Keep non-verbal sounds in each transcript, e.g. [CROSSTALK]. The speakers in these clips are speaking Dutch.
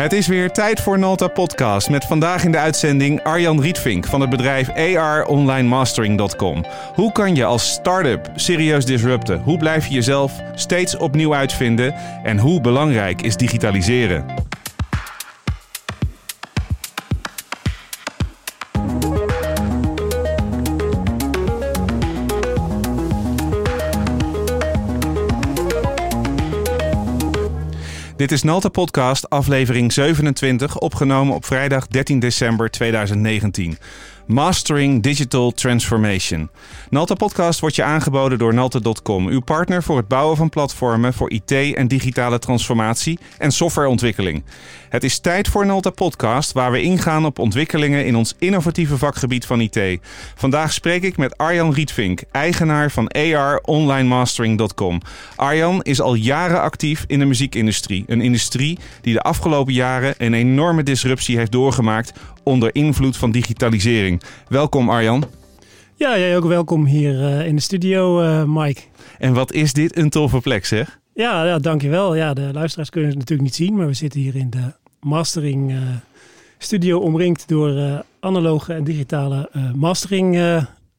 Het is weer tijd voor Nalta Podcast met vandaag in de uitzending Arjan Rietvink van het bedrijf AROnlineMastering.com. Hoe kan je als start-up serieus disrupten? Hoe blijf je jezelf steeds opnieuw uitvinden? En hoe belangrijk is digitaliseren? Dit is Nalta Podcast, aflevering 27, opgenomen op vrijdag 13 december 2019. Mastering Digital Transformation. Nalta Podcast wordt je aangeboden door Nalta.com, uw partner voor het bouwen van platformen voor IT en digitale transformatie en softwareontwikkeling. Het is tijd voor Nalta Podcast, waar we ingaan op ontwikkelingen in ons innovatieve vakgebied van IT. Vandaag spreek ik met Arjan Rietvink, eigenaar van AROnlineMastering.com. Arjan is al jaren actief in de muziekindustrie, een industrie die de afgelopen jaren een enorme disruptie heeft doorgemaakt onder invloed van digitalisering. Welkom Arjan. Ja, jij ook welkom hier uh, in de studio, uh, Mike. En wat is dit een toffe plek, zeg? Ja, ja, dankjewel. Ja, de luisteraars kunnen het natuurlijk niet zien, maar we zitten hier in de mastering uh, studio omringd door analoge en digitale mastering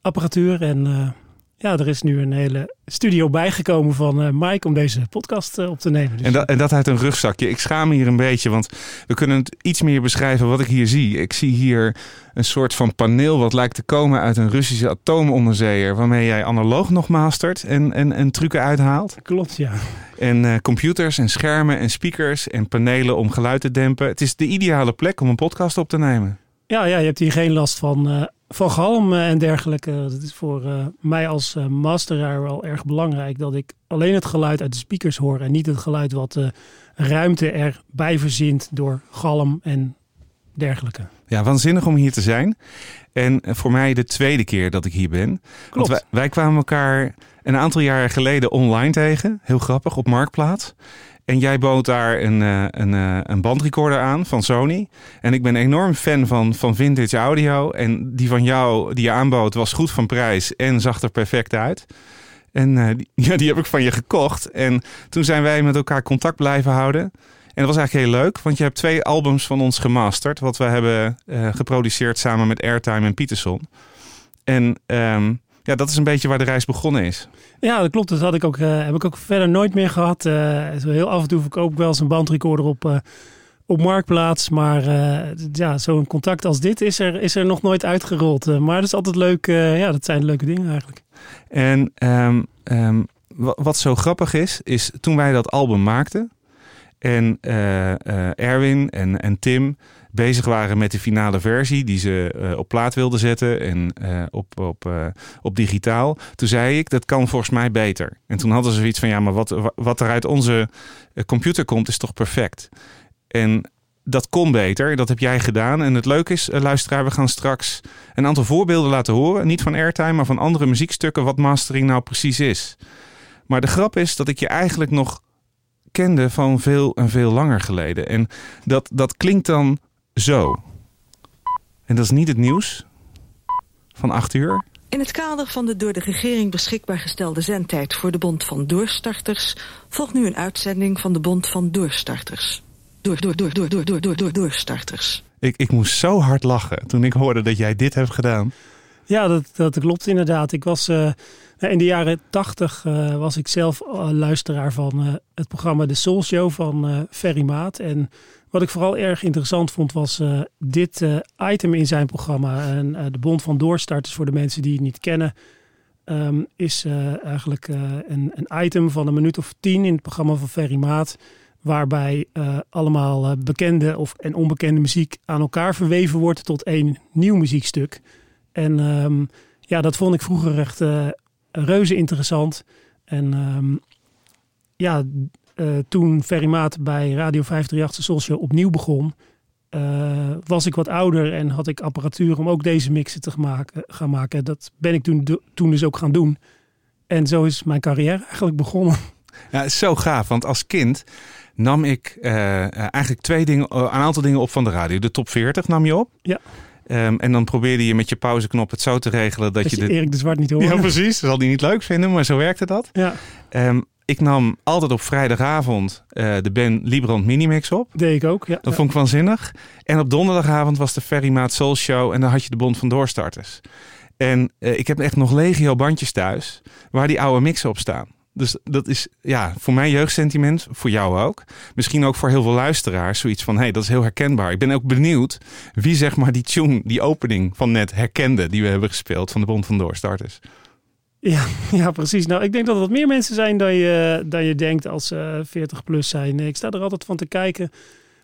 apparatuur. En ja, er is nu een hele studio bijgekomen van uh, Mike om deze podcast uh, op te nemen. Dus... En, dat, en dat uit een rugzakje. Ik schaam me hier een beetje, want we kunnen het iets meer beschrijven wat ik hier zie. Ik zie hier een soort van paneel wat lijkt te komen uit een Russische atoomonderzeeër, waarmee jij analoog nog mastert en, en, en trucken uithaalt. Klopt, ja. En uh, computers en schermen en speakers en panelen om geluid te dempen. Het is de ideale plek om een podcast op te nemen. Ja, ja je hebt hier geen last van van galm en dergelijke. Dat is voor uh, mij als uh, masteraar wel erg belangrijk. Dat ik alleen het geluid uit de speakers hoor. En niet het geluid wat de ruimte erbij verzint door galm en dergelijke. Ja, waanzinnig om hier te zijn. En voor mij de tweede keer dat ik hier ben. Klopt. Want wij, wij kwamen elkaar een aantal jaren geleden online tegen. Heel grappig, op Marktplaats. En jij bood daar een, uh, een, uh, een bandrecorder aan van Sony. En ik ben enorm fan van, van vintage audio. En die van jou, die je aanbood, was goed van prijs en zag er perfect uit. En uh, die, [LAUGHS] ja, die heb ik van je gekocht. En toen zijn wij met elkaar contact blijven houden. En dat was eigenlijk heel leuk, want je hebt twee albums van ons gemasterd. Wat we hebben geproduceerd samen met Airtime en Peterson. En um, ja, dat is een beetje waar de reis begonnen is. Ja, dat klopt. Dat had ik ook, uh, heb ik ook verder nooit meer gehad. Uh, heel af en toe verkoop ik wel eens een bandrecorder op, uh, op Marktplaats. Maar ja, zo'n contact als dit is er, is er nog nooit uitgerold. maar dat is altijd leuk. ja, dat zijn leuke dingen eigenlijk. En um, um, wat zo grappig is, is toen wij dat album maakten... en Erwin en, en Tim bezig waren met de finale versie die ze uh, op plaat wilden zetten en uh, op, op, uh, op digitaal. Toen zei ik, dat kan volgens mij beter. En toen hadden ze zoiets van, ja, maar wat, wat er uit onze computer komt is toch perfect. En dat kon beter, dat heb jij gedaan. En het leuke is, luisteraar, we gaan straks een aantal voorbeelden laten horen. Niet van Airtime, maar van andere muziekstukken wat mastering nou precies is. Maar de grap is dat ik je eigenlijk nog kende van veel en veel langer geleden. En dat, dat klinkt dan zo. En dat is niet het nieuws van 8 uur. In het kader van de door de regering beschikbaar gestelde zendtijd voor de Bond van Doorstarters volgt nu een uitzending van de Bond van Doorstarters. Door, door, door, door, door, door, door, door, doorstarters. Ik, ik moest zo hard lachen toen ik hoorde dat jij dit hebt gedaan. Ja, dat, dat klopt inderdaad. Ik was uh, in de jaren tachtig uh, was ik zelf uh, luisteraar van het programma The Soul Show van Ferry Maat. En wat ik vooral erg interessant vond was dit item in zijn programma. En de Bond van Doorstarters, voor de mensen die het niet kennen, um, is eigenlijk een, een, item van een minuut of tien in het programma van Ferry Maat. Waarbij allemaal bekende of, en onbekende muziek aan elkaar verweven wordt tot één nieuw muziekstuk. En um, ja, dat vond ik vroeger echt reuze interessant. En um, ja, uh, toen Ferry Maat bij Radio 538 de Soul Show opnieuw begon, uh, was ik wat ouder en had ik apparatuur om ook deze mixen te maken, gaan maken. Dat ben ik toen, toen dus ook gaan doen. En zo is mijn carrière eigenlijk begonnen. [LAUGHS] Ja, is zo gaaf, want als kind nam ik uh, eigenlijk twee dingen, een aantal dingen op van de radio. De top 40 nam je op. Ja. Um, en dan probeerde je met je pauzeknop het zo te regelen dat, dat je, je de... Erik de Zwart niet hoorde. Ja, precies. Dat zal hij niet leuk vinden, maar zo werkte dat. Ja. Um, ik nam altijd op vrijdagavond uh, de Ben Librand Minimix op. Deed ik ook, ja. Dat vond ik waanzinnig. En op donderdagavond was de Ferry Maat Soul Show en dan had je de Bond van Doorstarters. En uh, ik heb echt nog legio bandjes thuis waar die oude mixen op staan. Dus dat is ja, voor mij jeugdsentiment, voor jou ook. Misschien ook voor heel veel luisteraars zoiets van: hé, hey, dat is heel herkenbaar. Ik ben ook benieuwd wie zeg maar die tune, die opening van net herkende die we hebben gespeeld van de Bond van Doorstarters. Ja, [LAUGHS] ja, precies. Nou, ik denk dat er wat meer mensen zijn dan je, dan je denkt als uh, 40 plus zijn. Ik sta er altijd van te kijken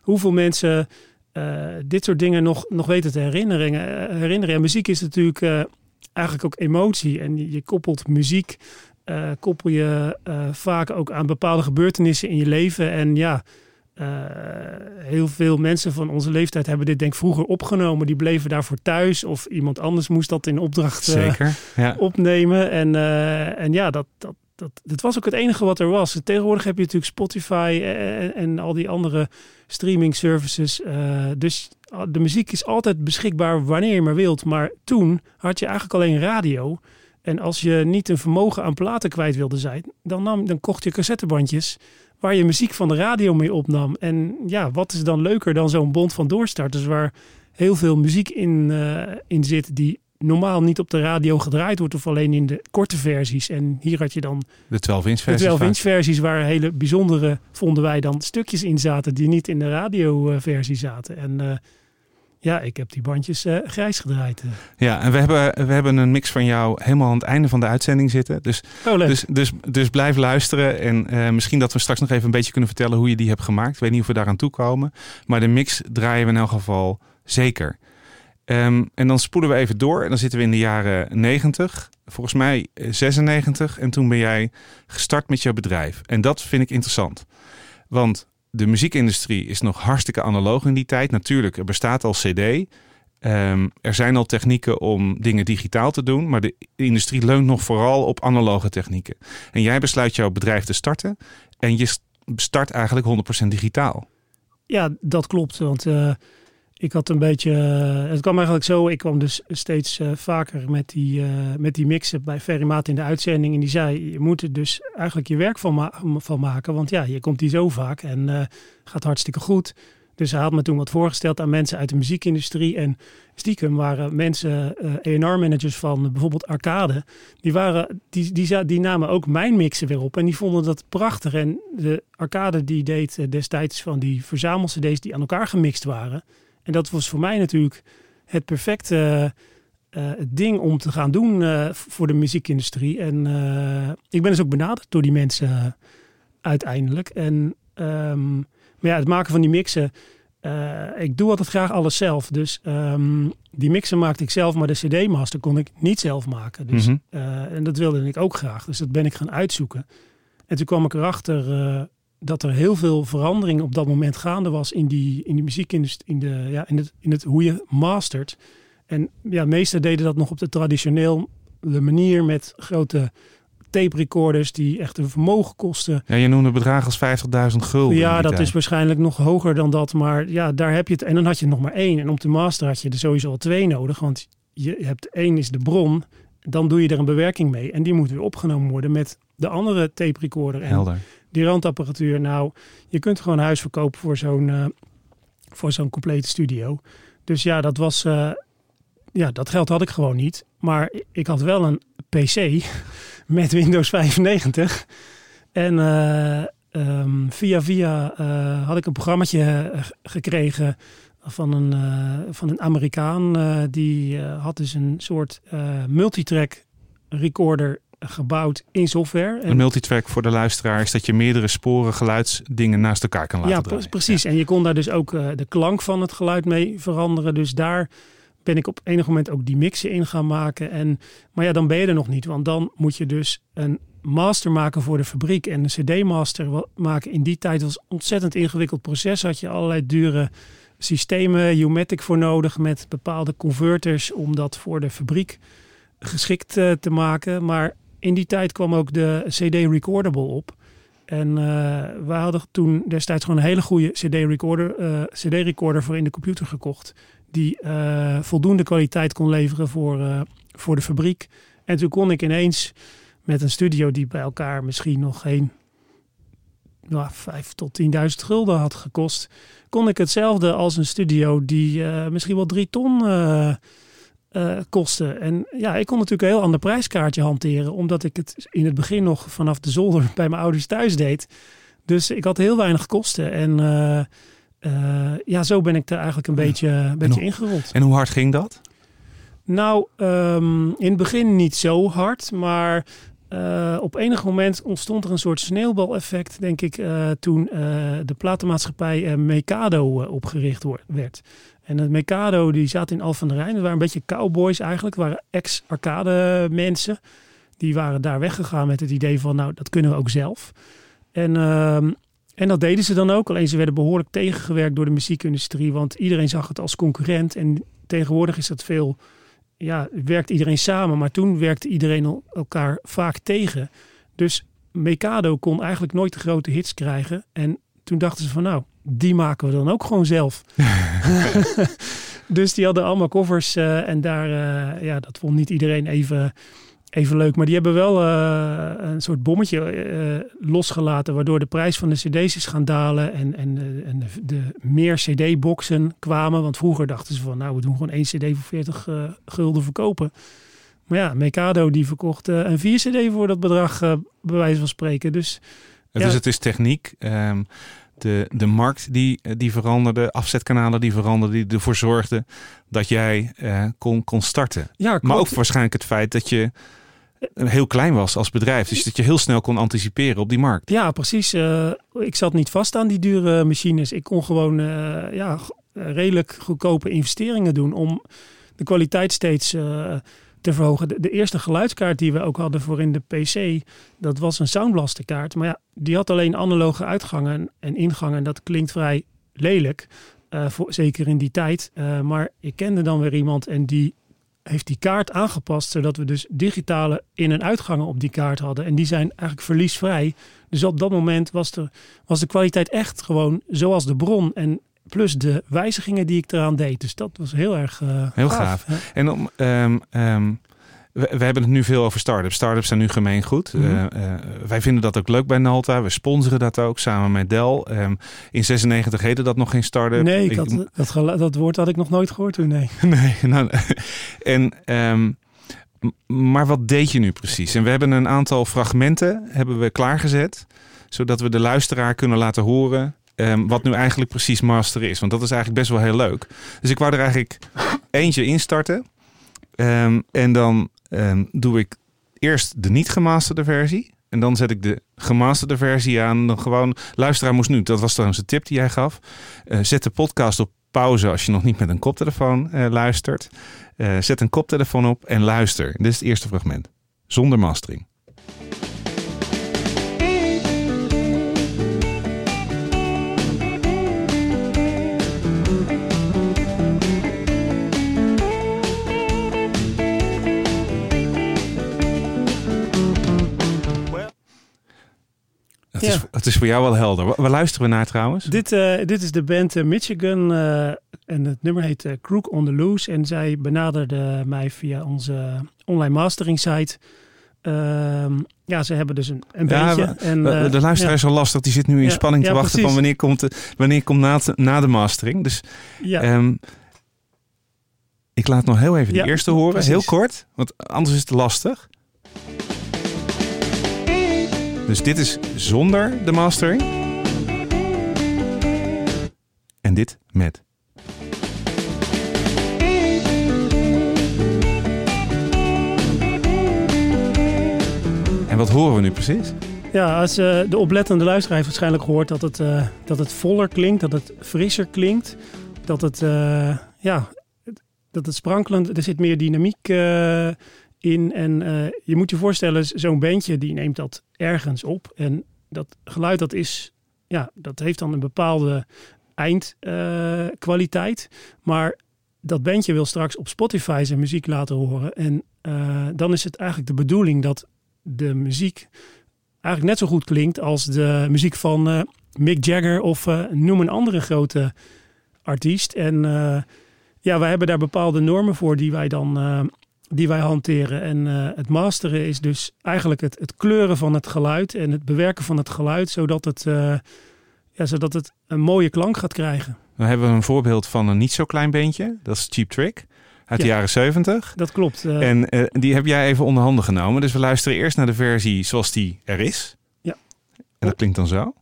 hoeveel mensen uh, dit soort dingen nog, nog weten te herinneren. herinneren. En muziek is natuurlijk uh, eigenlijk ook emotie. En je koppelt muziek uh, koppel je uh, vaak ook aan bepaalde gebeurtenissen in je leven. En ja, uh, heel veel mensen van onze leeftijd hebben dit denk ik vroeger opgenomen. Die bleven daarvoor thuis of iemand anders moest dat in opdracht Zeker, ja. opnemen. En, en ja, dat, dat, dat, dat was ook het enige wat er was. Tegenwoordig heb je natuurlijk Spotify en, en al die andere streaming services. dus de muziek is altijd beschikbaar wanneer je maar wilt. Maar toen had je eigenlijk alleen radio. En als je niet een vermogen aan platen kwijt wilde zijn, dan, nam, dan kocht je cassettebandjes waar je muziek van de radio mee opnam. En ja, wat is dan leuker dan zo'n bond van doorstarters waar heel veel muziek in, uh, in zit die normaal niet op de radio gedraaid wordt of alleen in de korte versies. En hier had je dan de 12-inch versies. De 12-inch versies waar hele bijzondere, vonden wij dan, stukjes in zaten die niet in de radioversie zaten. En uh, ja, ik heb die bandjes uh, grijs gedraaid. Ja, en we hebben, we hebben een mix van jou helemaal aan het einde van de uitzending zitten. Dus, oh, dus, dus, dus blijf luisteren. En uh, misschien dat we straks nog even een beetje kunnen vertellen hoe je die hebt gemaakt. Ik weet niet of we daaraan toekomen. Maar de mix draaien we in elk geval zeker. Um, en dan spoelen we even door. En dan zitten we in de jaren 90. Volgens mij 96. En toen ben jij gestart met jouw bedrijf. En dat vind ik interessant. Want de muziekindustrie is nog hartstikke analoog in die tijd. Natuurlijk, er bestaat al CD. Um, er zijn al technieken om dingen digitaal te doen, maar de industrie leunt nog vooral op analoge technieken. En jij besluit jouw bedrijf te starten en je start eigenlijk 100% digitaal. Ja, dat klopt. Want uh, ik had een beetje. Uh, het kwam eigenlijk zo. Ik kwam dus steeds uh, vaker met die, met die mixen bij Ferry Maat in de uitzending. En die zei: Je moet er dus eigenlijk je werk van, ma van maken. Want ja, je komt hier zo vaak en gaat hartstikke goed. Dus hij had me toen wat voorgesteld aan mensen uit de muziekindustrie. En stiekem waren mensen, uh, managers van bijvoorbeeld Arcade, die, waren, die, die, die namen ook mijn mixen weer op. En die vonden dat prachtig. En de Arcade die deed destijds van die verzamel-cd's die aan elkaar gemixt waren. En dat was voor mij natuurlijk het perfecte uh, ding om te gaan doen uh, voor de muziekindustrie. En uh, ik ben dus ook benaderd door die mensen uiteindelijk. En, um, maar ja, het maken van die mixen. ik doe altijd graag alles zelf. Dus um, die mixen maakte ik zelf, maar de CD-master kon ik niet zelf maken. Dus, mm -hmm. en dat wilde ik ook graag. Dus dat ben ik gaan uitzoeken. En toen kwam ik erachter dat er heel veel verandering op dat moment gaande was in die, in die muziekindustrie, in, de, ja, in, het, in het hoe je mastert. En ja, meesten deden dat nog op de traditionele manier met grote tape recorders die echt een vermogen kosten. Ja, je noemde bedragen als 50.000 gulden. Ja, dat is waarschijnlijk nog hoger dan dat. Maar ja, daar heb je het. En dan had je nog maar één. En om te master had je er sowieso al twee nodig. Want je hebt één is de bron. Dan doe je er een bewerking mee. En die moet weer opgenomen worden met de andere tape recorder. En Helder die randapparatuur. Nou, je kunt gewoon een huis verkopen voor zo'n uh, voor zo'n complete studio. Dus ja, dat was. Uh, ja, dat geld had ik gewoon niet. Maar ik had wel een PC [LAUGHS] met Windows 95. En uh, um, via via had ik een programmaatje gekregen van een, van een Amerikaan. die had dus een soort multitrack recorder gebouwd in software. Een multitrack voor de luisteraar is dat je meerdere sporen geluidsdingen naast elkaar kan laten ja, draaien. Precies, ja. en je kon daar dus ook uh, de klank van het geluid mee veranderen. Dus daar ben ik op enig moment ook die mixen in gaan maken. En, maar ja, dan ben je er nog niet, want dan moet je dus een master maken voor de fabriek. En een cd-master maken in die tijd was een ontzettend ingewikkeld proces. Had je allerlei dure systemen, Umatic voor nodig met bepaalde converters om dat voor de fabriek geschikt uh, te maken. Maar in die tijd kwam ook de CD Recordable op. En uh, we hadden toen destijds gewoon een hele goede CD-recorder uh, CD -recorder voor in de computer gekocht. Die uh, voldoende kwaliteit kon leveren voor, voor de fabriek. En toen kon ik ineens met een studio die bij elkaar misschien nog geen nou, 5 tot 10.000 gulden had gekost, kon ik hetzelfde als een studio die misschien wel 3 ton uh, uh, kostte. En ja, ik kon natuurlijk een heel ander prijskaartje hanteren, omdat ik het in het begin nog vanaf de zolder [LAUGHS] bij mijn ouders thuis deed. Dus ik had heel weinig kosten. En ja, zo ben ik er eigenlijk een beetje, een beetje ingerold. En hoe hard ging dat? Nou, um, in het begin niet zo hard, maar uh, op enig moment ontstond er een soort sneeuwbaleffect, denk ik, uh, toen uh, de platenmaatschappij Mekado opgericht werd. En het Mekado die zat in Alphen aan Rijn. Dat waren een beetje cowboys eigenlijk. Waren ex-arcade mensen. Die waren daar weggegaan met het idee van, nou, dat kunnen we ook zelf. En, ehm, en dat deden ze dan ook. Alleen ze werden behoorlijk tegengewerkt door de muziekindustrie. Want iedereen zag het als concurrent. En tegenwoordig is dat veel ja, werkt iedereen samen. Maar toen werkte iedereen elkaar vaak tegen. Dus Mikado kon eigenlijk nooit de grote hits krijgen. En toen dachten ze van nou, die maken we dan ook gewoon zelf. [LAUGHS] [LAUGHS] dus die hadden allemaal covers. Uh, en daar, uh, ja, dat vond niet iedereen even even leuk. Maar die hebben wel uh, een soort bommetje losgelaten, waardoor de prijs van de CD's is gaan dalen en, en, en de, de, meer CD-boxen kwamen. Want vroeger dachten ze van, nou, we doen gewoon één CD voor 40 gulden verkopen. Maar ja, Mikado die verkocht een vier CD voor dat bedrag, bij wijze van spreken. Dus, ja. dus het is techniek. Um, de, de markt die, die veranderde, afzetkanalen die veranderden, die ervoor zorgden dat jij kon, kon starten. Ja, maar ook waarschijnlijk het feit dat je heel klein was als bedrijf. Dus dat je heel snel kon anticiperen op die markt. Ja, precies. Uh, ik zat niet vast aan die dure machines. Ik kon gewoon uh, ja, redelijk goedkope investeringen doen om de kwaliteit steeds te verhogen. De, eerste geluidskaart die we ook hadden voor in de PC, dat was een Sound kaart. Maar ja, die had alleen analoge uitgangen en ingangen. Dat klinkt vrij lelijk. Voor, zeker in die tijd. maar ik kende dan weer iemand en die heeft die kaart aangepast, zodat we dus digitale in- en uitgangen op die kaart hadden. En die zijn eigenlijk verliesvrij. Dus op dat moment was, er, was de kwaliteit echt gewoon zoals de bron. En plus de wijzigingen die ik eraan deed. Dus dat was heel erg uh, Heel gaaf. En om, um, um, we, hebben het nu veel over start-ups. Start-ups zijn nu gemeengoed. Mm -hmm. uh, wij vinden dat ook leuk bij Nalta. We sponsoren dat ook samen met Dell. Um, in 96 heette dat nog geen start-up. Nee, ik had, ik, dat, dat woord had ik nog nooit gehoord toen. Nee. [LAUGHS] nee nou, [LAUGHS] en, maar wat deed je nu precies? En we hebben een aantal fragmenten hebben we klaargezet. Zodat we de luisteraar kunnen laten horen Um, wat nu eigenlijk precies master is. Want dat is eigenlijk best wel heel leuk. Dus ik wou er eigenlijk eentje instarten. Um, en dan um, doe ik eerst de niet gemasterde versie. En dan zet ik de gemasterde versie aan. Dan gewoon, luisteraar moest nu, dat was trouwens de tip die jij gaf. Uh, zet de podcast op pauze als je nog niet met een koptelefoon uh, luistert. Uh, zet een koptelefoon op en luister. Dit is het eerste fragment. Zonder mastering. Het, ja. is, voor jou wel helder. Waar luisteren we naar trouwens? Dit, uh, dit is de band uh, Michigan uh, en het nummer heet Crook on the Loose. En zij benaderde mij via onze online mastering site. Ehm, ja, ze hebben dus een, een ja, beetje. En, de luisteraar ja. is al lastig. Die zit nu in ja, spanning te wachten van wanneer komt, de, wanneer komt na, na de mastering. Dus um, ik laat nog heel even de eerste horen. Precies. Heel kort, want anders is het lastig. Dus dit is zonder de mastering. En dit met. En wat horen we nu precies? Ja, als uh, de oplettende luisteraar heeft waarschijnlijk gehoord dat het, uh, dat het voller klinkt, dat het frisser klinkt, dat het, uh, ja, dat het sprankelend, er zit meer dynamiek in. En uh, je moet je voorstellen, zo'n bandje die neemt dat ergens op. En dat geluid dat is, ja, dat heeft dan een bepaalde eindkwaliteit. Uh, maar dat bandje wil straks op Spotify zijn muziek laten horen. En uh, dan is het eigenlijk de bedoeling dat de muziek eigenlijk net zo goed klinkt als de muziek van Mick Jagger of noem een andere grote artiest. En ja, wij hebben daar bepaalde normen voor die wij dan die wij hanteren. En eh, het masteren is dus eigenlijk het, het kleuren van het geluid en het bewerken van het geluid, zodat het, eh, ja, zodat het een mooie klank gaat krijgen. We hebben een voorbeeld van een niet zo klein beentje. Dat is Cheap Trick uit de Ja. jaren 70. Dat klopt. eh, En eh, die heb jij even onder handen genomen. Dus we luisteren eerst naar de versie zoals die er is. Ja. En dat klinkt dan zo.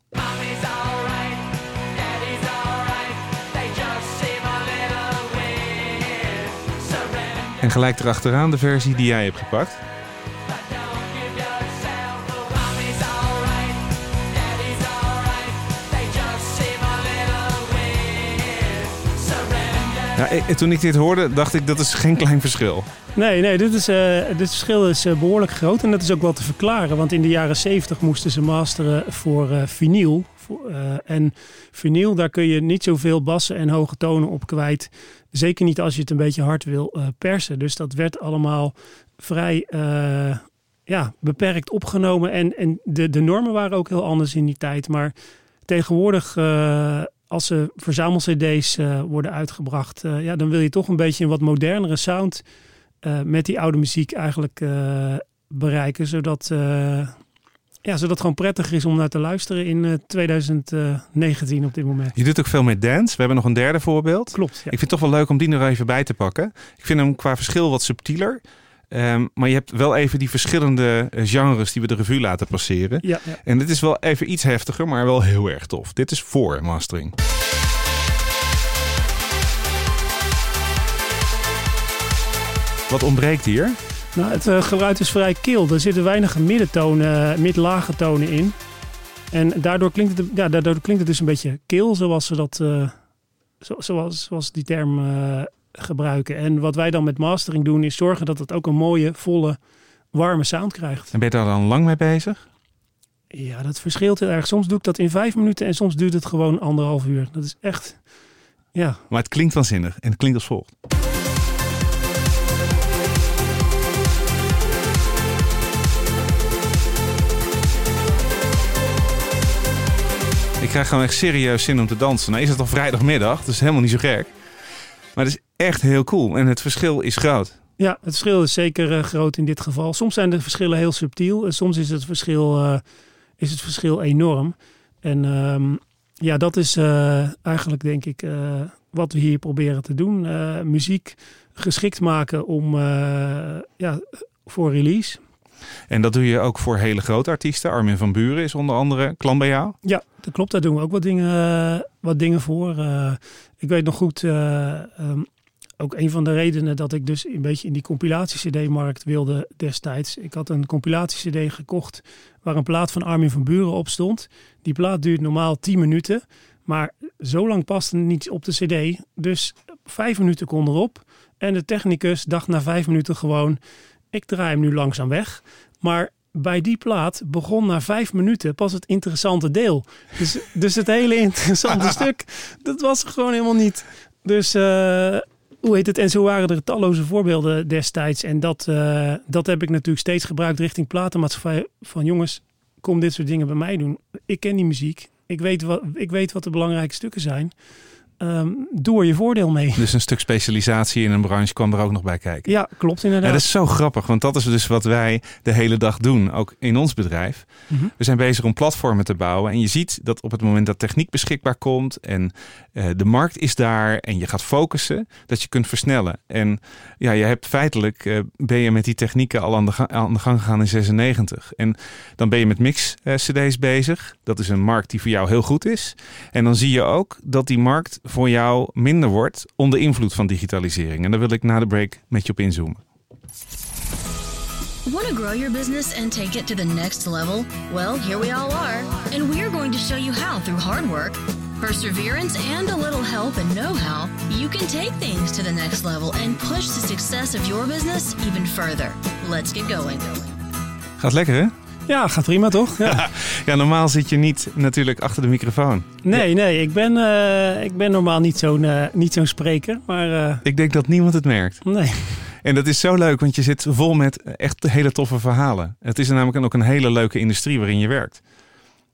En gelijk erachteraan de versie die jij hebt gepakt. but don't give yourself. Mommy's alright, daddy's alright. They just seem a little weird. Surrender. Ja, ik- toen ik dit hoorde, dacht ik dat is geen klein verschil. Nee, nee, dit, is, eh, dit verschil is eh, behoorlijk groot. En dat is ook wel te verklaren. Want in de jaren 70 moesten ze masteren voor eh vinyl. Voor, eh, en vinyl, daar kun je niet zoveel bassen en hoge tonen op kwijt. Zeker niet als je het een beetje hard wil eh, persen. Dus dat werd allemaal vrij eh, ja, beperkt opgenomen. En, en de, de normen waren ook heel anders in die tijd. Maar tegenwoordig, eh, als er verzamel-cd's worden uitgebracht... ja, dan wil je toch een beetje een wat modernere sound met die oude muziek eigenlijk bereiken. Zodat, ja, zodat het gewoon prettiger is om naar te luisteren in eh, 2019 op dit moment. Je doet ook veel met dance. We hebben nog een derde voorbeeld. Klopt, ja. Ik vind het toch wel leuk om die er even bij te pakken. Ik vind hem qua verschil wat subtieler. Ehm, maar je hebt wel even die verschillende eh, genres die we de revue laten passeren. Ja, ja. En dit is wel even iets heftiger, maar wel heel erg tof. Dit is voor mastering. Wat ontbreekt hier? Nou, het eh, geluid is vrij kil. Er zitten weinig middentonen, eh, mid-lage tonen in. En daardoor klinkt, het, ja, daardoor klinkt het dus een beetje kil, zoals ze dat, eh, zo, zoals, zoals die term gebruiken. En wat wij dan met mastering doen, is zorgen dat het ook een mooie, volle, warme sound krijgt. En ben je daar dan lang mee bezig? Ja, dat verschilt heel erg. Soms doe ik dat in vijf minuten en soms duurt het gewoon anderhalf uur. Dat is echt, ja, Maar het klinkt waanzinnig en het klinkt als volgt. Ik krijg gewoon echt serieus zin om te dansen. Nou is het al vrijdagmiddag, dus helemaal niet zo gek. Maar het is echt heel cool en het verschil is groot. Ja, het verschil is zeker eh, groot in dit geval. Soms zijn de verschillen heel subtiel en soms is het verschil, eh, is het verschil enorm. En ehm, ja, dat is eh, eigenlijk denk ik wat we hier proberen te doen. Muziek geschikt maken om, ja, voor release. En dat doe je ook voor hele grote artiesten. Armin van Buren is onder andere klant bij jou. Ja, dat klopt. Daar doen we ook wat dingen, wat dingen voor. Eh, ik weet nog goed, eh, ehm, ook een van de redenen dat ik dus een beetje in die compilatie-cd-markt wilde destijds. Ik had een compilatie-cd gekocht waar een plaat van Armin van Buren op stond. Die plaat duurt normaal 10 minuten, maar zo lang paste het niet op de cd. Dus vijf minuten kon erop. En de technicus dacht na vijf minuten gewoon, ik draai hem nu langzaam weg. Maar bij die plaat begon na vijf minuten pas het interessante deel. Dus, dus het hele interessante [LAUGHS] stuk, dat was er gewoon helemaal niet. Dus eh, hoe heet het? En zo waren er talloze voorbeelden destijds. En dat, eh, dat heb ik natuurlijk steeds gebruikt richting platenmaatschappij. Van jongens, kom dit soort dingen bij mij doen. Ik ken die muziek. Ik weet wat, ik weet wat de belangrijke stukken zijn. Ehm, doe er je voordeel mee. Dus een stuk specialisatie in een branche kwam er ook nog bij kijken. Ja, klopt Ja, inderdaad. dat is zo grappig, want dat is dus wat wij de hele dag doen, ook in ons bedrijf. Mhm. We zijn bezig om platformen te bouwen en je ziet dat op het moment dat techniek beschikbaar komt en eh, de markt is daar en je gaat focussen, dat je kunt versnellen. En ja, je hebt feitelijk, eh, ben je met die technieken al aan de, ga- aan de gang gegaan in 96. En dan ben je met mix eh, cd's bezig. Dat is een markt die voor jou heel goed is. En dan zie je ook dat die markt voor jou minder wordt onder invloed van digitalisering. En daar wil ik na de break met je op inzoomen. Want to grow your business and take it to the next level? Well, here we all are, and we're going to show you how through hard work, perseverance, and a little help and know how you can take things to the next level and push the success of your business even further. Let's get going. Gaat lekker hè? Ja, gaat prima toch? Ja. [LAUGHS] Ja, normaal zit je niet natuurlijk achter de microfoon. Nee, nee, ik ben, eh, ik ben normaal niet zo'n eh, niet zo'n spreker. Maar eh, Ik denk dat niemand het merkt. nee. En dat is zo leuk, want je zit vol met echt hele toffe verhalen. Het is namelijk ook een hele leuke industrie waarin je werkt.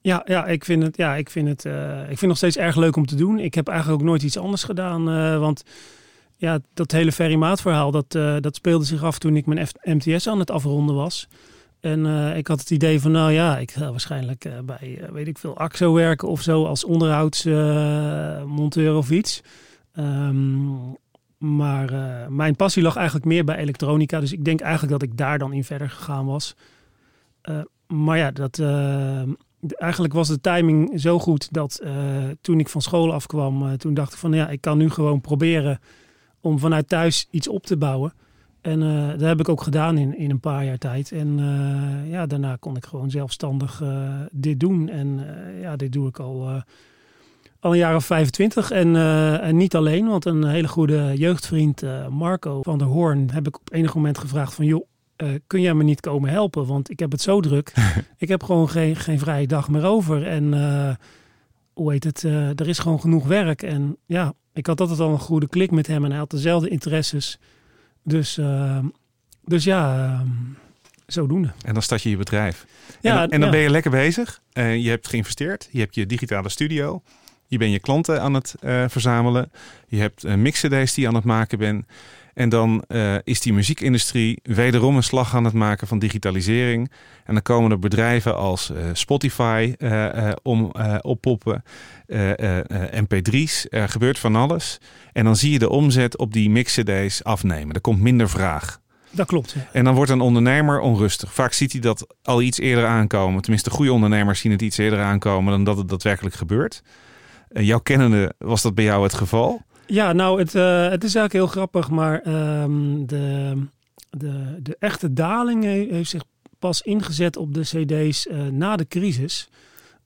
Ja, ja, ik vind het, ja, ik vind het, ik vind het nog steeds erg leuk om te doen. Ik heb eigenlijk ook nooit iets anders gedaan. want ja, dat hele Ferry Maat verhaal, dat, dat speelde zich af toen ik mijn F- MTS aan het afronden was. En eh, ik had het idee van, nou ja, ik ga waarschijnlijk eh, bij, eh, weet ik veel, AXO werken of zo als onderhoudsmonteur of iets. Ehm, maar mijn passie lag eigenlijk meer bij elektronica. Dus ik denk eigenlijk dat ik daar dan in verder gegaan was. Maar ja, dat, eigenlijk was de timing zo goed dat toen ik van school afkwam, toen dacht ik van ja, ik kan nu gewoon proberen om vanuit thuis iets op te bouwen. En eh, dat heb ik ook gedaan in, in een paar jaar tijd. En eh, ja, daarna kon ik gewoon zelfstandig eh, dit doen. En ja, dit doe ik al, al een jaar of 25. En, en niet alleen, want een hele goede jeugdvriend, Marco van der Hoorn, heb ik op enig moment gevraagd van joh, kun jij me niet komen helpen? Want ik heb het zo druk. [LAUGHS] ik heb gewoon geen, geen vrije dag meer over. En hoe heet het? er is gewoon genoeg werk. En ja, ik had altijd al een goede klik met hem en hij had dezelfde interesses. Dus, eh, dus ja, eh, zodoende. En dan start je je bedrijf. Ja, en, dan- en dan ja. ben je lekker bezig. Eh, je hebt geïnvesteerd. Je hebt je digitale studio. Je bent je klanten aan het eh, verzamelen. Je hebt uh, mix-cd's die je aan het maken bent. En dan eh, is die muziekindustrie wederom een slag aan het maken van digitalisering. En dan komen er bedrijven als eh, Spotify eh, om eh, oppoppen. eh, eh, eh, MP3's. Er gebeurt van alles. En dan zie je de omzet op die mix-cd's afnemen. Er komt minder vraag. Dat klopt. Ja. En dan wordt een ondernemer onrustig. Vaak ziet hij dat al iets eerder aankomen. Tenminste, goede ondernemers zien het iets eerder aankomen dan dat het daadwerkelijk gebeurt. Jouw kennende was dat bij jou het geval? Ja, nou, het, eh, het is eigenlijk heel grappig, maar ehm, de, de, de echte daling he- heeft zich pas ingezet op de CD's eh, na de crisis.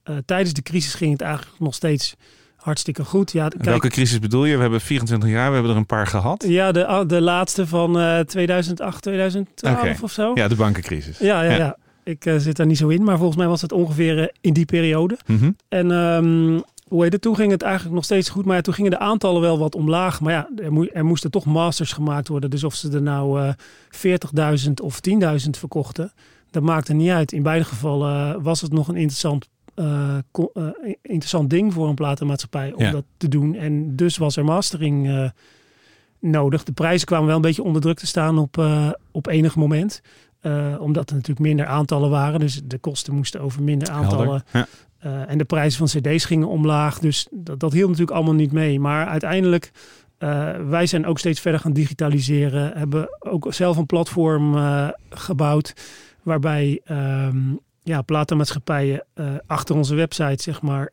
Eh, tijdens de crisis ging het eigenlijk nog steeds hartstikke goed. Ja, kijk, Welke crisis bedoel je? We hebben 24 jaar, we hebben er een paar gehad. ja de, ah, de laatste van eh 2008, 2012 Oké. of zo. Ja, de bankencrisis. ja, ja. Ja. ja. Ik zit daar niet zo in, maar volgens mij was het ongeveer in die periode. Mhm. En ehm, hoe heet het? Toen ging het eigenlijk nog steeds goed. Maar ja, toen gingen de aantallen wel wat omlaag. Maar ja, er, moe- er moesten toch masters gemaakt worden. Dus of ze er nou eh 40.000 of 10.000 verkochten, dat maakte niet uit. In beide gevallen eh, was het nog een interessant, eh, interessant ding voor een platenmaatschappij om Ja. dat te doen. En dus was er mastering nodig. De prijzen kwamen wel een beetje onder druk te staan op, op enig moment. Omdat er natuurlijk minder aantallen waren. Dus de kosten moesten over minder aantallen. Ja. Eh, en de prijzen van cd's gingen omlaag. Dus dat, dat hield natuurlijk allemaal niet mee. Maar uiteindelijk, eh wij zijn ook steeds verder gaan digitaliseren. Hebben ook zelf een platform eh, gebouwd. Waarbij ehm, ja, platenmaatschappijen achter onze website zeg maar,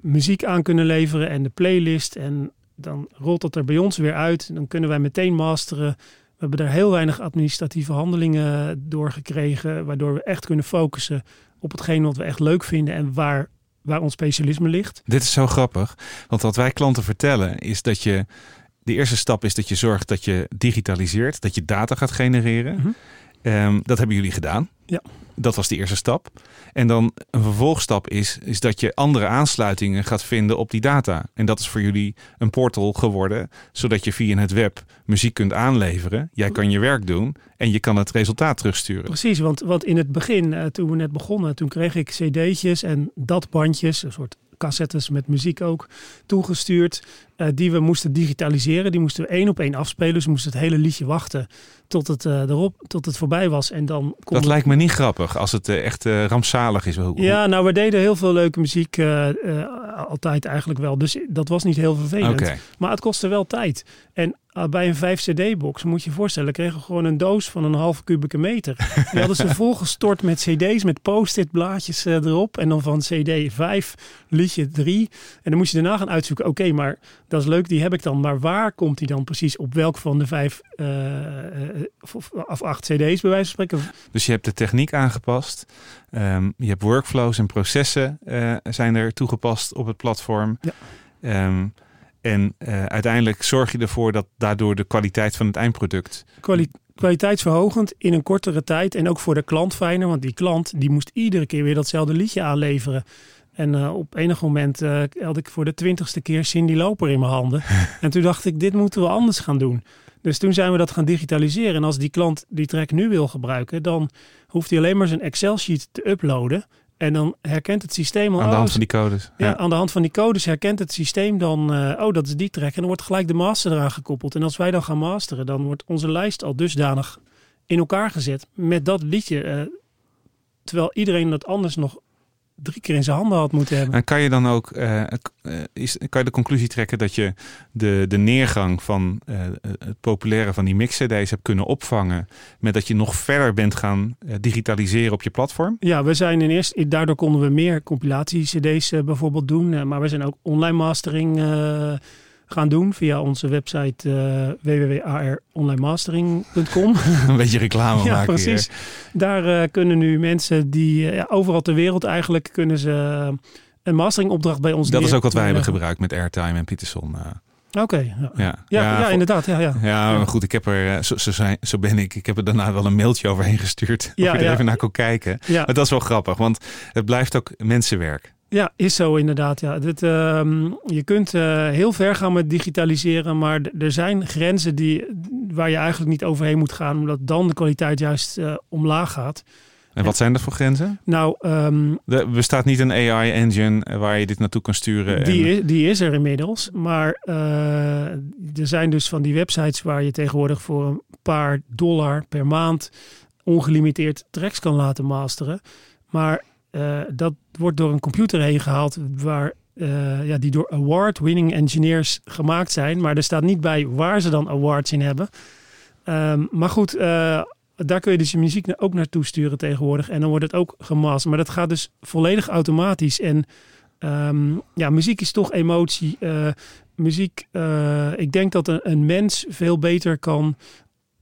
muziek aan kunnen leveren. En de playlist. En dan rolt dat er bij ons weer uit. Dan kunnen wij meteen masteren. We hebben daar heel weinig administratieve handelingen door gekregen. Waardoor we echt kunnen focussen op hetgeen wat we echt leuk vinden en waar, waar ons specialisme ligt. Dit is zo grappig. Want wat wij klanten vertellen is dat je... De eerste stap is dat je zorgt dat je digitaliseert. Dat je data gaat genereren. Mhm. Ehm, dat hebben jullie gedaan. Ja. Dat was de eerste stap. En dan een vervolgstap is, is dat je andere aansluitingen gaat vinden op die data. En dat is voor jullie een portal geworden, zodat je via het web muziek kunt aanleveren. Jij kan je werk doen en je kan het resultaat terugsturen. Precies, want, want in het begin, eh, toen we net begonnen, toen kreeg ik cd'tjes en datbandjes, een soort cassettes met muziek ook, toegestuurd. Eh, die we moesten digitaliseren. Die moesten we één op één afspelen. Dus we moesten het hele liedje wachten tot het, eh, erop, tot het voorbij was. En dan kon Dat lijkt me niet grappig als het eh, echt rampzalig is. Hoe- Ja, nou, we deden heel veel leuke muziek. altijd eigenlijk wel. Dus dat was niet heel vervelend. Maar het kostte wel tijd. En bij een 5 CD-box, moet je je voorstellen, kregen we gewoon een doos van een halve kubieke meter. Die hadden ze [LAUGHS] volgestort met CD's, met post-it blaadjes erop. En dan van CD 5, liedje 3. En dan moest je daarna gaan uitzoeken. Oké, maar dat is leuk, die heb ik dan. Maar waar komt die dan precies op welk van de vijf eh, eh, of, of acht CD's bij wijze van spreken? Dus je hebt de techniek aangepast. Ehm, je hebt workflows en processen eh, zijn er toegepast op het platform. Ja. Ehm, en uiteindelijk zorg je ervoor dat daardoor de kwaliteit van het eindproduct. Kwali- kwaliteitsverhogend in een kortere tijd. En ook voor de klant fijner. Want die klant die moest iedere keer weer datzelfde liedje aanleveren. En eh, op enig moment eh, had ik voor de twintigste keer Cindy Loper in mijn handen. [LAUGHS] en toen dacht ik, dit moeten we anders gaan doen. Dus toen zijn we dat gaan digitaliseren. En als die klant die track nu wil gebruiken, dan hoeft hij alleen maar zijn Excel-sheet te uploaden. En dan herkent het systeem al. Aan de oh, hand van die codes. ja, Ja. aan de hand van die codes herkent het systeem dan, eh, oh, dat is die track. En dan wordt gelijk de master eraan gekoppeld. En als wij dan gaan masteren, dan wordt onze lijst al dusdanig in elkaar gezet met dat liedje. terwijl iedereen dat anders nog drie keer in zijn handen had moeten hebben. En kan je dan ook eh, eh, is, kan je de conclusie trekken dat je de, de neergang van eh, het populaire van die mix-CD's hebt kunnen opvangen met dat je nog verder bent gaan digitaliseren op je platform? Ja, we zijn in eerste, daardoor konden we meer compilatie-CD's bijvoorbeeld doen. Maar we zijn ook online mastering gaan doen via onze website eh www.aronlinemastering.com. [LAUGHS] Een beetje reclame [LAUGHS] ja, maken precies. hier. Daar eh, kunnen nu mensen die eh, ja, overal ter wereld eigenlijk kunnen ze een masteringopdracht bij ons Dat is ook wat wij hebben gebruikt met Airtime en Peterson. Oké, ja. ja. Ja, ja, voor- inderdaad. Ja, ja. Ja, Ja. maar goed, ik heb er, zo, zo, zijn, zo ben ik. Ik heb er daarna wel een mailtje overheen gestuurd. [LAUGHS] Ja, of je er ja. even naar kon kijken. Ja. Maar dat is wel grappig, want het blijft ook mensenwerk. Ja, is zo inderdaad. Ja. Dit, ehm, je kunt eh, heel ver gaan met digitaliseren, maar er zijn grenzen die, waar je eigenlijk niet overheen moet gaan, omdat dan de kwaliteit juist eh, omlaag gaat. En wat zijn dat voor grenzen? Nou, ehm, Er bestaat niet een AI-engine eh, waar je dit naartoe kan sturen. die, en- die is er inmiddels. Maar er zijn dus van die websites waar je tegenwoordig voor een paar dollar per maand ongelimiteerd tracks kan laten masteren. Maar eh, dat wordt door een computer heen gehaald waar, eh, ja, die door award-winning engineers gemaakt zijn. Maar er staat niet bij waar ze dan awards in hebben. Ehm, maar goed, eh, daar kun je dus je muziek ook naartoe sturen tegenwoordig. En dan wordt het ook gemasterd. Maar dat gaat dus volledig automatisch. En ehm, ja, muziek is toch emotie. Muziek, ik denk dat een, een mens veel beter kan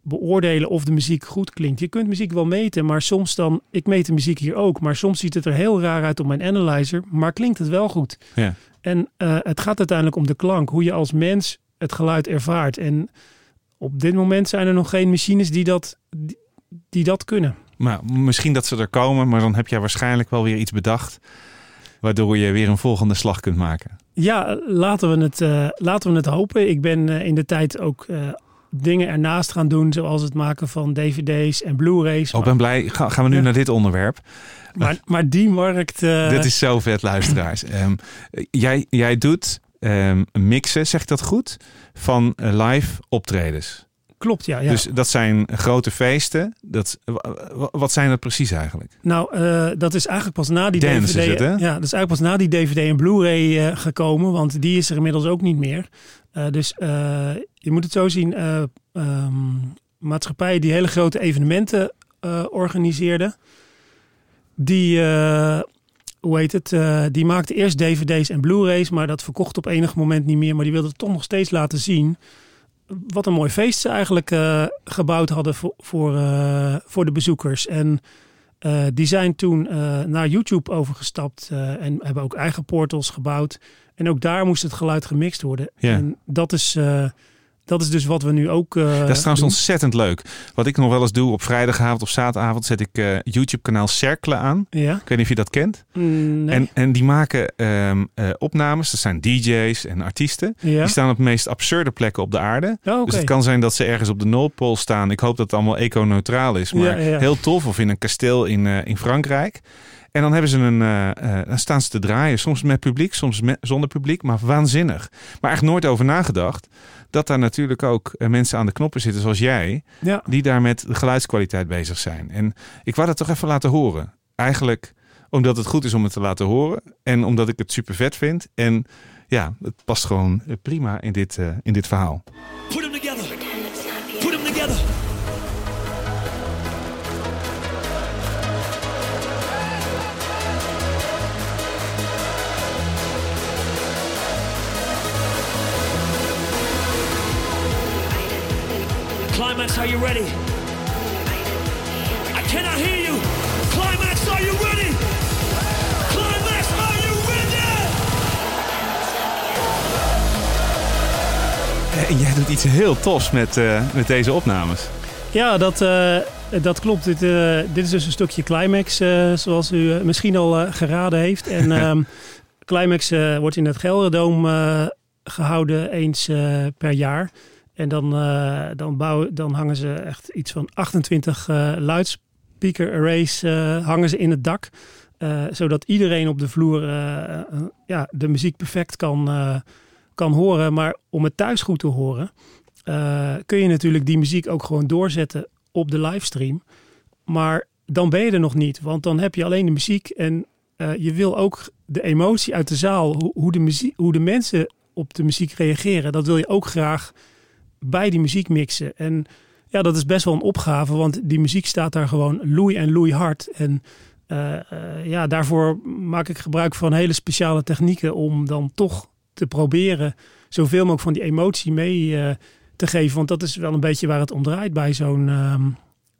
beoordelen of de muziek goed klinkt. Je kunt muziek wel meten, maar soms dan... Ik meet de muziek hier ook, maar soms ziet het er heel raar uit op mijn analyzer. Maar klinkt het wel goed. Ja. En eh, het gaat uiteindelijk om de klank. Hoe je als mens het geluid ervaart. En op dit moment zijn er nog geen machines die dat, die, die dat kunnen. Maar misschien dat ze er komen, maar dan heb jij waarschijnlijk wel weer iets bedacht. Waardoor je weer een volgende slag kunt maken. Ja, laten we het, eh, laten we het hopen. Ik ben eh, in de tijd ook eh, dingen ernaast gaan doen, zoals het maken van dvd's en blu-rays. Oh, ik ben blij. Ga- gaan we nu Ja. naar dit onderwerp? maar, maar die markt... eh, Dit is zo vet, luisteraars. [LAUGHS] Ehm, jij, jij doet ehm, mixen, zeg ik dat goed, van eh, live optredens. Klopt, ja. ja. Dus dat zijn grote feesten. Dat, wa- wa- wat zijn dat precies eigenlijk? Nou, eh, dat is eigenlijk pas na die Dance DVD. het? Ja, dat is eigenlijk pas na die DVD en Blu-ray eh, gekomen, want die is er inmiddels ook niet meer. Eh, dus je moet het zo zien: ehm, maatschappijen die hele grote evenementen organiseerden, die, hoe heet het? die maakten eerst DVD's en Blu-rays, maar dat verkocht op enig moment niet meer. Maar die wilden het toch nog steeds laten zien. Wat een mooi feest ze eigenlijk eh, gebouwd hadden voor, voor, eh, voor de bezoekers. En eh, die zijn toen naar YouTube overgestapt en hebben ook eigen portals gebouwd. En ook daar moest het geluid gemixt worden. Ja. En dat is, dat is dus wat we nu ook. eh, Dat is trouwens doen. ontzettend leuk. Wat ik nog wel eens doe op vrijdagavond of zaterdagavond zet ik eh, YouTube-kanaal Cerkelen aan. Ja. Ik weet niet of je dat kent. Mm, nee. En, en die maken ehm, eh, opnames. Dat zijn DJ's en artiesten. ja. Die staan op de meest absurde plekken op de aarde. Oh. Dus het kan zijn dat ze ergens op de Noordpool staan. Ik hoop dat het allemaal eco-neutraal is. Maar Ja, heel tof. Of in een kasteel in, in Frankrijk. En dan hebben ze een, eh, eh, dan staan ze te draaien. Soms met publiek, soms met, zonder publiek. Maar waanzinnig. Maar eigenlijk nooit over nagedacht. Dat daar natuurlijk ook eh, mensen aan de knoppen zitten zoals jij. Ja. Die daar met de geluidskwaliteit bezig zijn. En ik wou dat toch even laten horen. Eigenlijk omdat het goed is om het te laten horen. En omdat ik het super vet vind. En ja, het past gewoon prima in dit, eh, in dit verhaal. Climax, are you ready? I cannot hear you. Climax, are you ready? Climax, are you ready? Eh, En jij doet iets heel tofs met, eh, met deze opnames. Ja, dat, eh, dat klopt. Dit, eh, dit is dus een stukje Climax, eh, zoals u eh, misschien al eh, geraden heeft. En [LAUGHS] ehm, Climax eh, wordt in het Gelderdoom eh, gehouden eens eh, per jaar. En dan, eh, dan, bouwen, dan hangen ze echt iets van 28 eh luidspeaker arrays eh, hangen ze in het dak. zodat iedereen op de vloer ja, de muziek perfect kan, kan horen. Maar om het thuis goed te horen, kun je natuurlijk die muziek ook gewoon doorzetten op de livestream. Maar dan ben je er nog niet, want dan heb je alleen de muziek en je wil ook de emotie uit de zaal, hoe, de muziek, hoe de mensen op de muziek reageren, dat wil je ook graag bij die muziek mixen. En ja, dat is best wel een opgave, want die muziek staat daar gewoon loei en loei hard. En eh, ja, daarvoor maak ik gebruik van hele speciale technieken om dan toch te proberen zoveel mogelijk van die emotie mee eh, te geven. Want dat is wel een beetje waar het om draait bij zo'n ehm,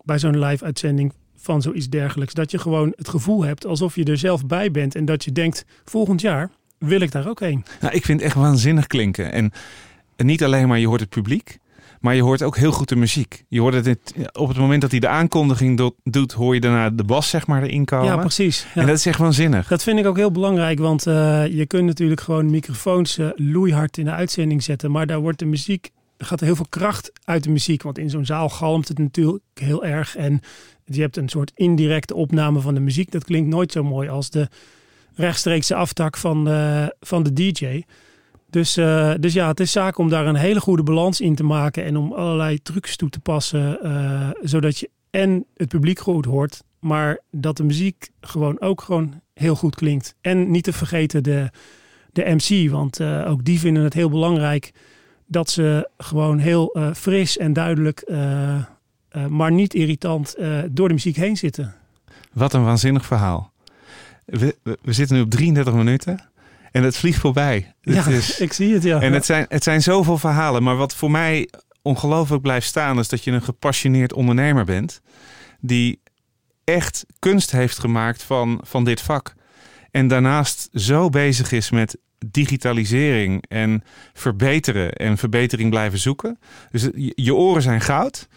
bij zo'n live uitzending van zoiets dergelijks. Dat je gewoon het gevoel hebt alsof je er zelf bij bent en dat je denkt, volgend jaar wil ik daar ook heen. Nou, ik vind het echt waanzinnig klinken. En, en niet alleen maar je hoort het publiek, maar je hoort ook heel goed de muziek. Je hoort het op het moment dat hij de aankondiging do- doet, hoor je daarna de bas zeg maar erin komen. Ja, precies. Ja. En dat is echt waanzinnig. Dat vind ik ook heel belangrijk, want eh, je kunt natuurlijk gewoon microfoons eh, loeihard in de uitzending zetten, maar daar wordt de muziek, er gaat heel veel kracht uit de muziek, want in zo'n zaal galmt het natuurlijk heel erg en je hebt een soort indirecte opname van de muziek. Dat klinkt nooit zo mooi als de rechtstreekse aftak van de, van de DJ. Dus, eh, dus ja, het is zaak om daar een hele goede balans in te maken en om allerlei trucs toe te passen, eh, zodat je en het publiek goed hoort, maar dat de muziek gewoon ook gewoon heel goed klinkt. En niet te vergeten de, de MC, want eh, ook die vinden het heel belangrijk dat ze gewoon heel fris en duidelijk, maar niet irritant, door de muziek heen zitten. Wat een waanzinnig verhaal. We, we zitten nu op 33 minuten en het vliegt voorbij. ja, Het is, [LAUGHS] ik zie het, ja. en het zijn, het zijn zoveel verhalen. Maar wat voor mij ongelooflijk blijft staan, is dat je een gepassioneerd ondernemer bent. Die echt kunst heeft gemaakt van, van dit vak. En daarnaast zo bezig is met digitalisering en verbeteren en verbetering blijven zoeken. Dus je, je oren zijn goud.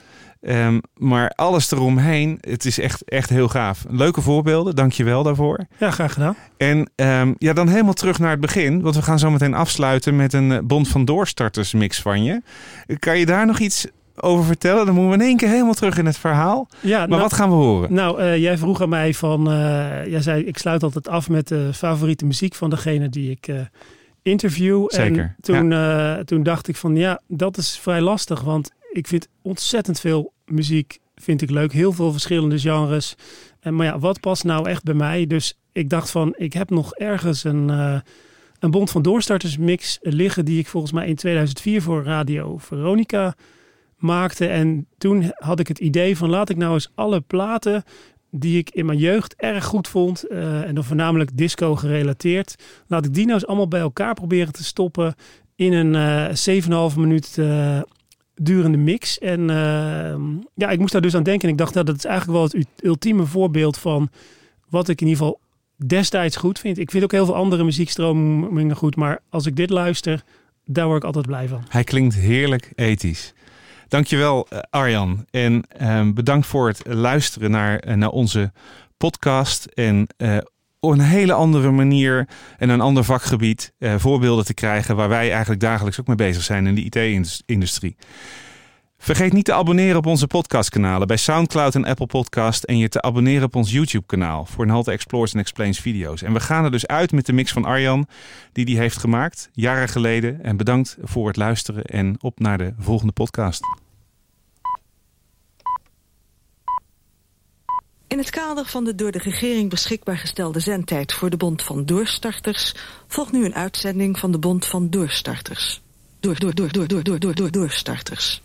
Ehm, maar alles eromheen, het is echt, echt heel gaaf. Leuke voorbeelden, dank je wel daarvoor. Ja, graag gedaan. En ehm, ja, dan helemaal terug naar het begin. Want we gaan zo meteen afsluiten met een eh, Bond van Doorstarters mix van je. Kan je daar nog iets over vertellen? Dan moeten we in één keer helemaal terug in het verhaal. Ja, Maar nou, wat gaan we horen? Nou, eh, jij vroeg aan mij van, eh, jij zei ik sluit altijd af met de favoriete muziek van degene die ik interview. Zeker, En toen, toen dacht ik van ja, dat is vrij lastig, want ik vind ontzettend veel muziek vind ik leuk, heel veel verschillende genres. En maar ja, wat past nou echt bij mij? Dus ik dacht van, ik heb nog ergens een eh, een Bond van Doorstarters mix liggen die ik volgens mij in 2004 voor Radio Veronica maakte. En toen had ik het idee van laat ik nou eens alle platen die ik in mijn jeugd erg goed vond, eh, en dan voornamelijk disco gerelateerd, laat ik die nou eens allemaal bij elkaar proberen te stoppen in een eh 7,5 minuut durende mix. En eh, ja, ik moest daar dus aan denken. En ik dacht, nou, dat is eigenlijk wel het ultieme voorbeeld van wat ik in ieder geval destijds goed vind. Ik vind ook heel veel andere muziekstromingen goed, maar als ik dit luister, daar word ik altijd blij van. Hij klinkt heerlijk ethisch. Dankjewel eh, Arjan. En ehm, bedankt voor het luisteren naar, eh, naar onze podcast. En eh, op een hele andere manier en een ander vakgebied eh, voorbeelden te krijgen waar wij eigenlijk dagelijks ook mee bezig zijn in de IT-industrie. Vergeet niet te abonneren op onze podcastkanalen bij SoundCloud en Apple Podcast en je te abonneren op ons YouTube-kanaal voor Halte Explores en Explains video's. En we gaan er dus uit met de mix van Arjan die die heeft gemaakt jaren geleden. En bedankt voor het luisteren en op naar de volgende podcast. In het kader van de door de regering beschikbaar gestelde zendtijd voor de Bond van Doorstarters volgt nu een uitzending van de Bond van Doorstarters. Door, door, door, door, door, door, door, doorstarters.